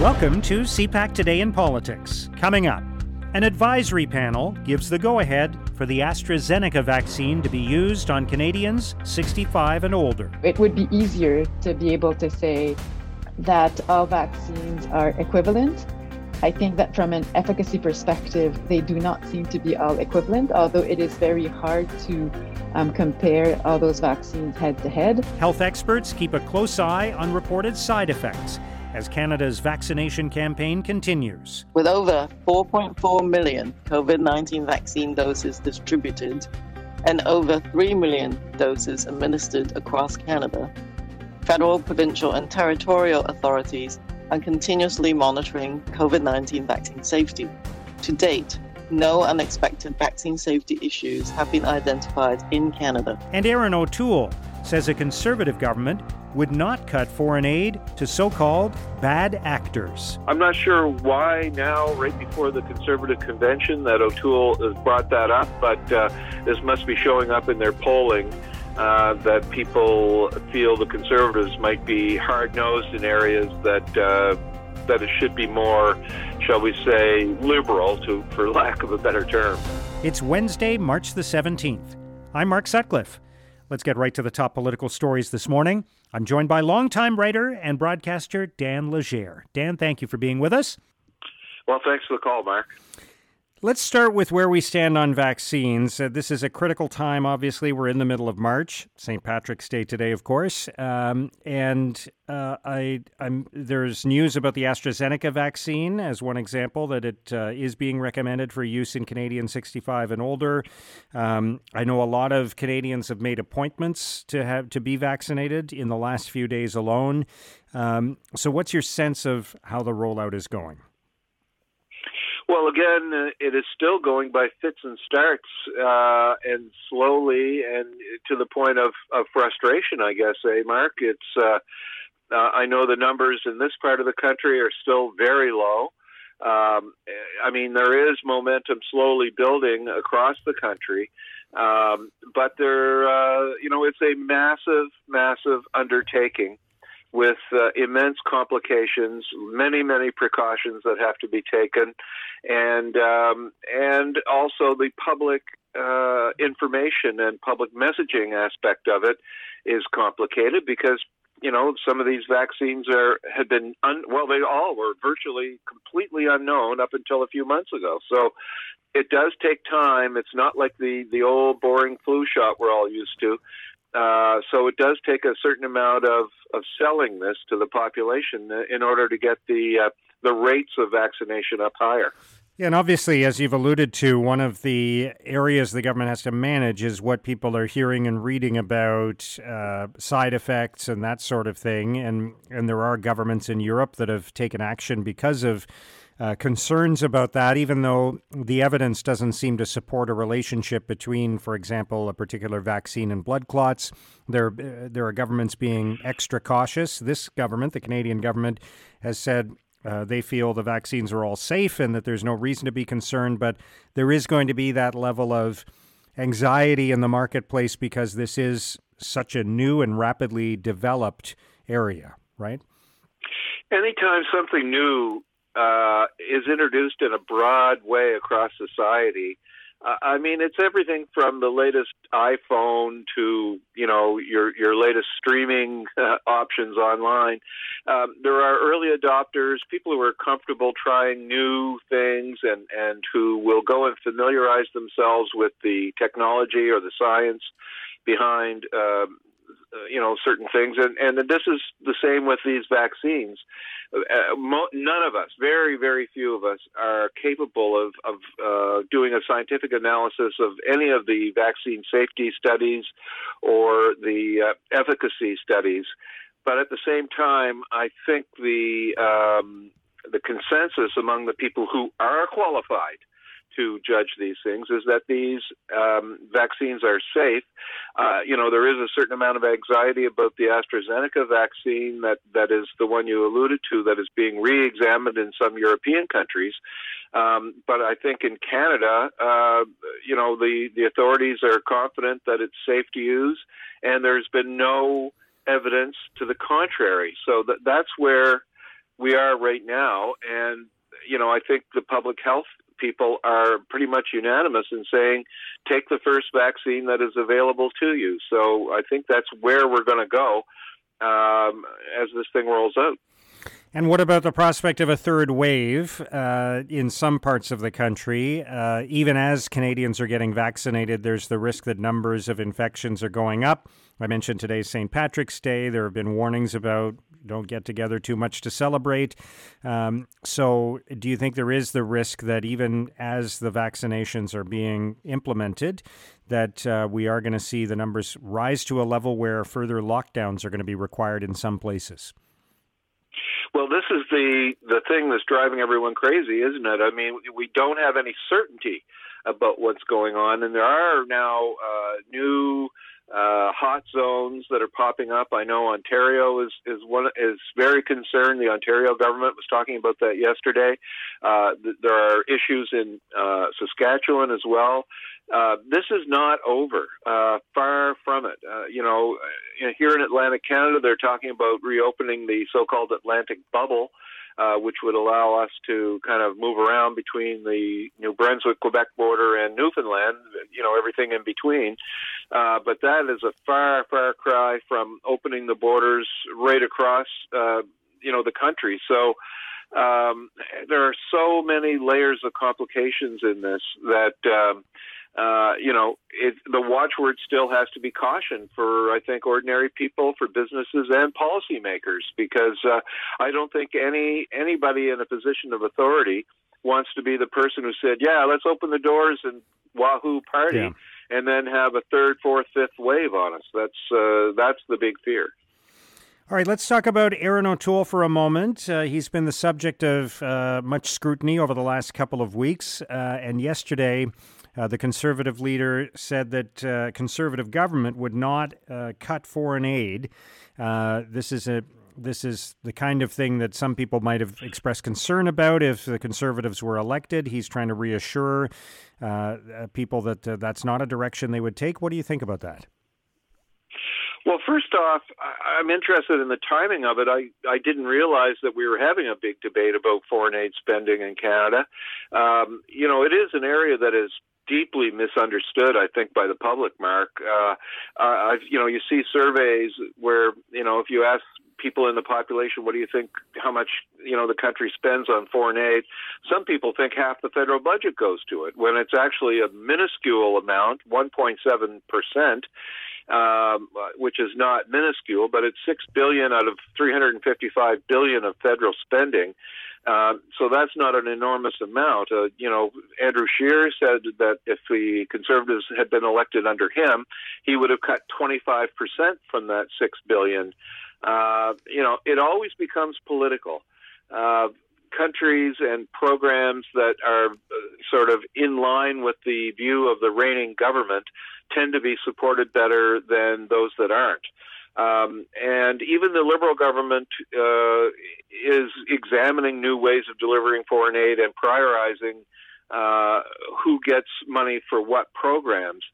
Welcome to CPAC Today in Politics. Coming up, an advisory panel gives the go ahead for the AstraZeneca vaccine to be used on Canadians 65 and older. It would be easier to be able to say that all vaccines are equivalent. I think that from an efficacy perspective, they do not seem to be all equivalent, although it is very hard to um, compare all those vaccines head to head. Health experts keep a close eye on reported side effects as Canada's vaccination campaign continues. With over 4.4 million COVID 19 vaccine doses distributed and over 3 million doses administered across Canada, federal, provincial, and territorial authorities are continuously monitoring COVID 19 vaccine safety. To date, no unexpected vaccine safety issues have been identified in Canada. And Erin O'Toole says a conservative government would not cut foreign aid to so called bad actors. I'm not sure why now, right before the Conservative Convention, that O'Toole has brought that up, but uh, this must be showing up in their polling. Uh, that people feel the conservatives might be hard nosed in areas that uh, that it should be more, shall we say, liberal, to for lack of a better term. It's Wednesday, March the 17th. I'm Mark Sutcliffe. Let's get right to the top political stories this morning. I'm joined by longtime writer and broadcaster Dan Legere. Dan, thank you for being with us. Well, thanks for the call, Mark. Let's start with where we stand on vaccines. Uh, this is a critical time. Obviously, we're in the middle of March, St. Patrick's Day today, of course. Um, and uh, I, there's news about the AstraZeneca vaccine as one example that it uh, is being recommended for use in Canadians 65 and older. Um, I know a lot of Canadians have made appointments to have to be vaccinated in the last few days alone. Um, so, what's your sense of how the rollout is going? Well, again, uh, it is still going by fits and starts, uh, and slowly, and to the point of, of frustration, I guess. Eh, Mark? It's uh, uh, I know the numbers in this part of the country are still very low. Um, I mean, there is momentum slowly building across the country, um, but there, uh, you know, it's a massive, massive undertaking with uh, immense complications, many many precautions that have to be taken, and um, and also the public uh, information and public messaging aspect of it is complicated because you know some of these vaccines are had been un, well they all were virtually completely unknown up until a few months ago. So it does take time. It's not like the the old boring flu shot we're all used to uh, so it does take a certain amount of, of selling this to the population in order to get the uh, the rates of vaccination up higher. Yeah, and obviously, as you've alluded to, one of the areas the government has to manage is what people are hearing and reading about uh, side effects and that sort of thing. And and there are governments in Europe that have taken action because of uh, concerns about that, even though the evidence doesn't seem to support a relationship between, for example, a particular vaccine and blood clots. There, uh, there are governments being extra cautious. This government, the Canadian government, has said uh, they feel the vaccines are all safe and that there's no reason to be concerned, but there is going to be that level of anxiety in the marketplace because this is such a new and rapidly developed area, right? Anytime something new uh, is introduced in a broad way across society. Uh, I mean, it's everything from the latest iPhone to you know your your latest streaming uh, options online. Um, there are early adopters, people who are comfortable trying new things, and and who will go and familiarize themselves with the technology or the science behind um, you know certain things, and and this is the same with these vaccines. Uh, mo- none of us, very very few of us, are capable of of uh, doing a scientific analysis of any of the vaccine safety studies or the uh, efficacy studies. But at the same time, I think the um, the consensus among the people who are qualified to judge these things is that these um, vaccines are safe. Uh, you know, there is a certain amount of anxiety about the AstraZeneca vaccine that, that is the one you alluded to that is being re-examined in some European countries. Um, but I think in Canada, uh, you know, the, the authorities are confident that it's safe to use, and there's been no evidence to the contrary. So that, that's where we are right now. And, you know, I think the public health people are pretty much unanimous in saying take the first vaccine that is available to you. So I think that's where we're going to go um, as this thing rolls out. And what about the prospect of a third wave uh, in some parts of the country? Uh, even as Canadians are getting vaccinated, there's the risk that numbers of infections are going up. I mentioned today's St. Patrick's Day. There have been warnings about don't get together too much to celebrate. Um, so, do you think there is the risk that even as the vaccinations are being implemented, that uh, we are going to see the numbers rise to a level where further lockdowns are going to be required in some places? Well, this is the the thing that's driving everyone crazy, isn't it? I mean, we don't have any certainty about what's going on, and there are now uh, new uh, hot zones that are popping up. I know Ontario is is one is very concerned. The Ontario government was talking about that yesterday. Uh, th- there are issues in uh, Saskatchewan as well. Uh, this is not over. Uh, far from it. Uh, you know, here in Atlantic Canada, they're talking about reopening the so-called Atlantic bubble uh, which would allow us to kind of move around between the New Brunswick Quebec border and Newfoundland, you know, everything in between. Uh, but that is a far, far cry from opening the borders right across, uh, you know, the country. So um, there are so many layers of complications in this that. Um, uh, you know, it, the watchword still has to be caution for, I think, ordinary people, for businesses and policymakers, because uh, I don't think any anybody in a position of authority wants to be the person who said, "Yeah, let's open the doors and wahoo party," yeah. and then have a third, fourth, fifth wave on us. That's uh, that's the big fear. All right, let's talk about Erin O'Toole for a moment. Uh, he's been the subject of uh, much scrutiny over the last couple of weeks, uh, and yesterday uh, the conservative leader said that uh, conservative government would not uh, cut foreign aid. Uh, this is a this is the kind of thing that some people might have expressed concern about if the conservatives were elected. He's trying to reassure uh, uh, people that that's not a direction they would take. What do you think about that? Well, first off, I'm interested in the timing of it. I, I didn't realize that we were having a big debate about foreign aid spending in Canada. Um, you know, it is an area that is deeply misunderstood, I think, by the public. Mark, uh, I've, you know, you see surveys where you know if you ask people in the population, what do you think? How much you know the country spends on foreign aid? Some people think half the federal budget goes to it, when it's actually a minuscule amount, 1.7 percent. Um, which is not minuscule, but it's six billion out of 355 billion of federal spending. Uh, so that's not an enormous amount. Uh, you know, Andrew Scheer said that if the Conservatives had been elected under him, he would have cut 25% from that six billion. Uh, you know, it always becomes political. Uh, countries and programs that are uh, sort of in line with the view of the reigning government tend to be supported better than those that aren't. Um, and even the Liberal government uh, is examining new ways of delivering foreign aid and prioritizing uh, who gets money for what programs.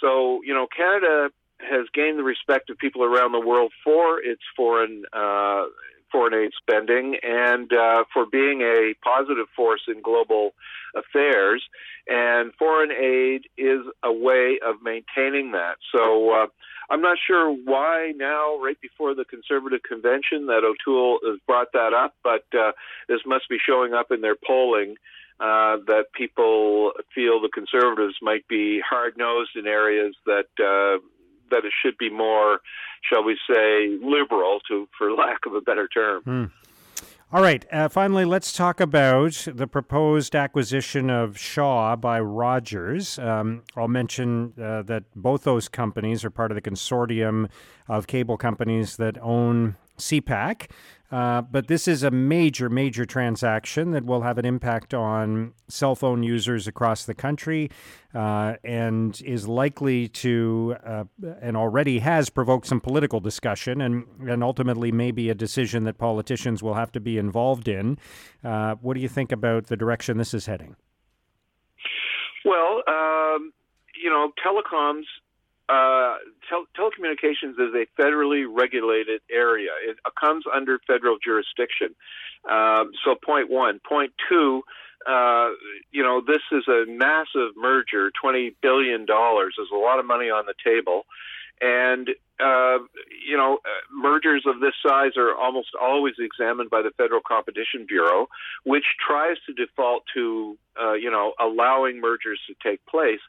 So, you know, Canada has gained the respect of people around the world for its foreign uh, foreign aid spending and uh, for being a positive force in global affairs. And foreign aid is a way of maintaining that. So uh, I'm not sure why now, right before the Conservative convention, that O'Toole has brought that up, but uh, this must be showing up in their polling. Uh, that people feel the conservatives might be hard nosed in areas that uh, that it should be more, shall we say, liberal, to for lack of a better term. Hmm. All right. Uh, finally, let's talk about the proposed acquisition of Shaw by Rogers. Um, I'll mention uh, that both those companies are part of the consortium of cable companies that own CPAC. Uh, but this is a major, major transaction that will have an impact on cell phone users across the country uh, and is likely to, uh, and already has provoked some political discussion and, and ultimately maybe a decision that politicians will have to be involved in. Uh, what do you think about the direction this is heading? Well, um, you know, telecoms uh, tel- telecommunications is a federally regulated area. It comes under federal jurisdiction. Um, so, point one. Point two. Uh, you know, this is a massive merger. Twenty billion dollars is a lot of money on the table, and uh, you know, uh, mergers of this size are almost always examined by the Federal Competition Bureau, which tries to default to, uh, you know, allowing mergers to take place.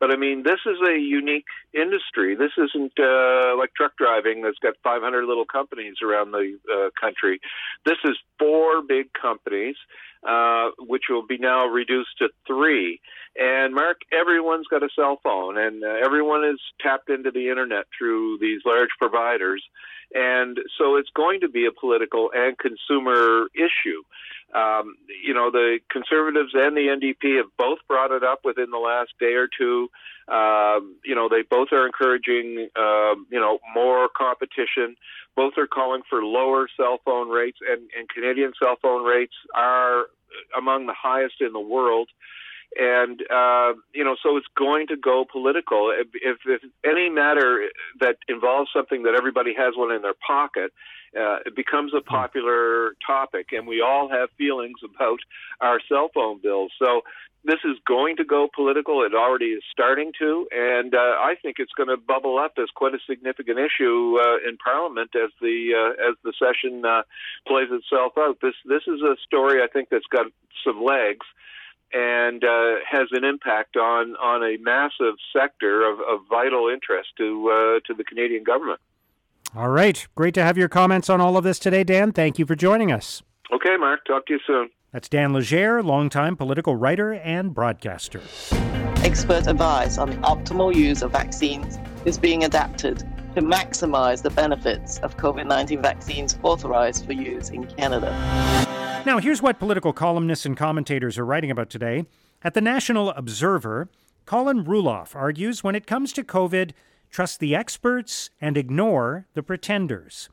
But I mean, this is a unique industry. This isn't uh, like truck driving that's got 500 little companies around the uh, country. This is four big companies, uh, which will be now reduced to three. And Mark, everyone's got a cell phone, and uh, everyone is tapped into the internet through these large providers, and so it's going to be a political and consumer issue. Um, you know, the conservatives and the NDP have both brought it up within the last day or two. Um, you know, they both are encouraging, um, you know, more competition. Both are calling for lower cell phone rates, and, and Canadian cell phone rates are among the highest in the world and uh, you know, so it's going to go political. If, if, any matter that involves something that everybody has one in their pocket, uh, it becomes a popular topic, and we all have feelings about our cell phone bills. So this is going to go political. It already is starting to, and uh, I think it's going to bubble up as quite a significant issue uh, in Parliament as the uh, as the session uh, plays itself out. This this is a story I think that's got some legs and uh, has an impact on on a massive sector of, of vital interest to uh, to the Canadian government. All right, great to have your comments on all of this today, Dan. Thank you for joining us. Okay, Mark. Talk to you soon. That's Dan Legere, longtime political writer and broadcaster. Expert advice on the optimal use of vaccines is being adapted to maximize the benefits of COVID 19 vaccines authorized for use in Canada. Now, here's what political columnists and commentators are writing about today. At the National Observer, Colin Ruloff argues when it comes to COVID, trust the experts and ignore the pretenders.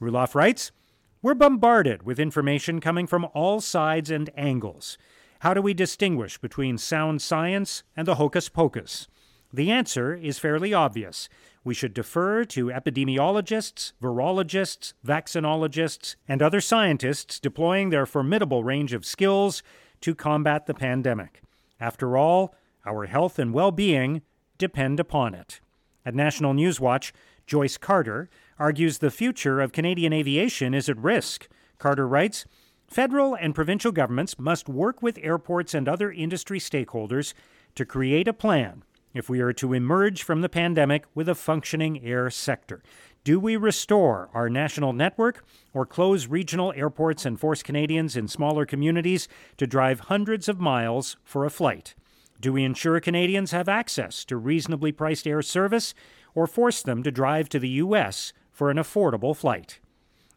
Ruloff writes, We're bombarded with information coming from all sides and angles. How do we distinguish between sound science and the hocus pocus? The answer is fairly obvious. We should defer to epidemiologists, virologists, vaccinologists, and other scientists deploying their formidable range of skills to combat the pandemic. After all, our health and well being depend upon it. At National Newswatch, Joyce Carter argues the future of Canadian aviation is at risk. Carter writes Federal and provincial governments must work with airports and other industry stakeholders to create a plan if we are to emerge from the pandemic with a functioning air sector. Do we restore our national network or close regional airports and force Canadians in smaller communities to drive hundreds of miles for a flight? Do we ensure Canadians have access to reasonably priced air service or force them to drive to the U.S. for an affordable flight?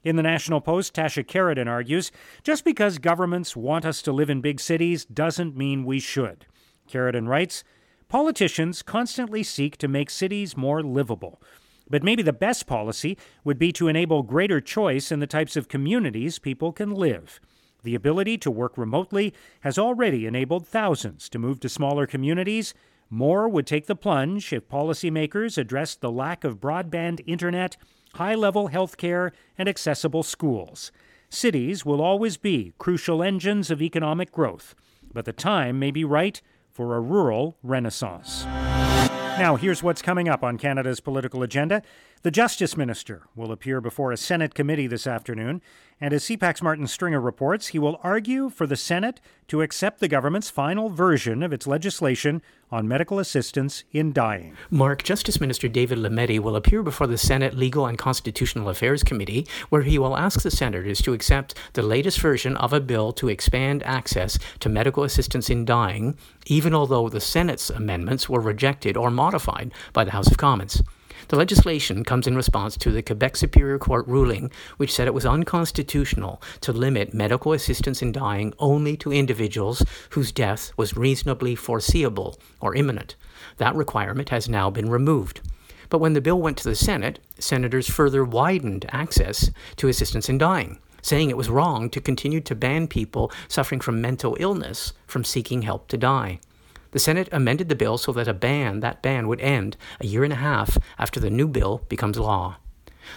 In the National Post, Tasha Kheiriddin argues just because governments want us to live in big cities doesn't mean we should. Kheiriddin writes Politicians constantly seek to make cities more livable. But maybe the best policy would be to enable greater choice in the types of communities people can live. The ability to work remotely has already enabled thousands to move to smaller communities. More would take the plunge if policymakers addressed the lack of broadband internet, high level health care, and accessible schools. Cities will always be crucial engines of economic growth, but the time may be right for a rural renaissance. Now, here's what's coming up on Canada's political agenda. The Justice Minister will appear before a Senate committee this afternoon, and as CPAC's Martin Stringer reports, he will argue for the Senate to accept the government's final version of its legislation on medical assistance in dying. Mark, Justice Minister David Lametti will appear before the Senate Legal and Constitutional Affairs Committee, where he will ask the senators to accept the latest version of a bill to expand access to medical assistance in dying, even although the Senate's amendments were rejected or modified by the House of Commons. The legislation comes in response to the Quebec Superior Court ruling, which said it was unconstitutional to limit medical assistance in dying only to individuals whose death was reasonably foreseeable or imminent. That requirement has now been removed. But when the bill went to the Senate, senators further widened access to assistance in dying, saying it was wrong to continue to ban people suffering from mental illness from seeking help to die. The Senate amended the bill so that a ban, that ban would end a year and a half after the new bill becomes law.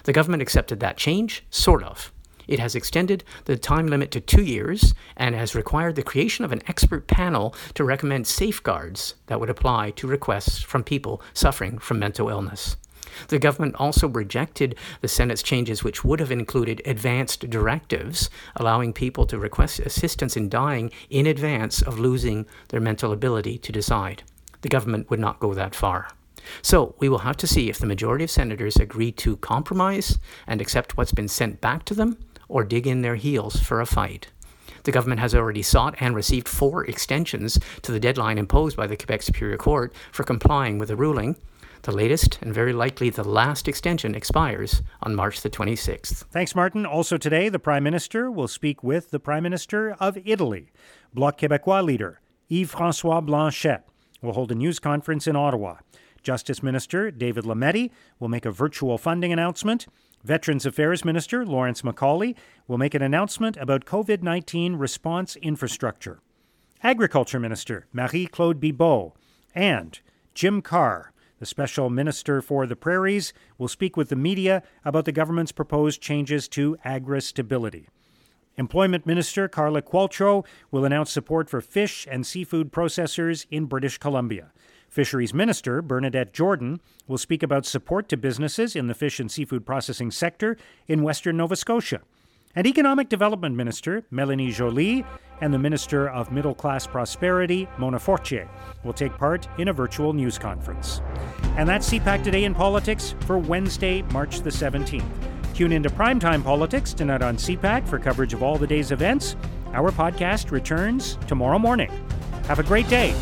The government accepted that change, sort of. It has extended the time limit to two years and has required the creation of an expert panel to recommend safeguards that would apply to requests from people suffering from mental illness. The government also rejected the Senate's changes, which would have included advanced directives allowing people to request assistance in dying in advance of losing their mental ability to decide. The government would not go that far. So we will have to see if the majority of senators agree to compromise and accept what's been sent back to them or dig in their heels for a fight. The government has already sought and received four extensions to the deadline imposed by the Quebec Superior Court for complying with the ruling, the latest and very likely the last extension expires on March the 26th. Thanks, Martin. Also today, the Prime Minister will speak with the Prime Minister of Italy. Bloc Québécois leader Yves Francois Blanchet will hold a news conference in Ottawa. Justice Minister David Lametti will make a virtual funding announcement. Veterans Affairs Minister Lawrence MacAulay will make an announcement about COVID 19 response infrastructure. Agriculture Minister Marie Claude Bibeau and Jim Carr the special minister for the prairies will speak with the media about the government's proposed changes to AgriStability. Employment Minister Carla Qualtrough will announce support for fish and seafood processors in British Columbia. Fisheries Minister Bernadette Jordan will speak about support to businesses in the fish and seafood processing sector in western Nova Scotia. And Economic Development Minister Melanie Joly and the Minister of Middle Class Prosperity, Mona Fortier, will take part in a virtual news conference. And that's CPAC Today in Politics for Wednesday, March the 17th. Tune into Primetime Politics tonight on CPAC for coverage of all the day's events. Our podcast returns tomorrow morning. Have a great day.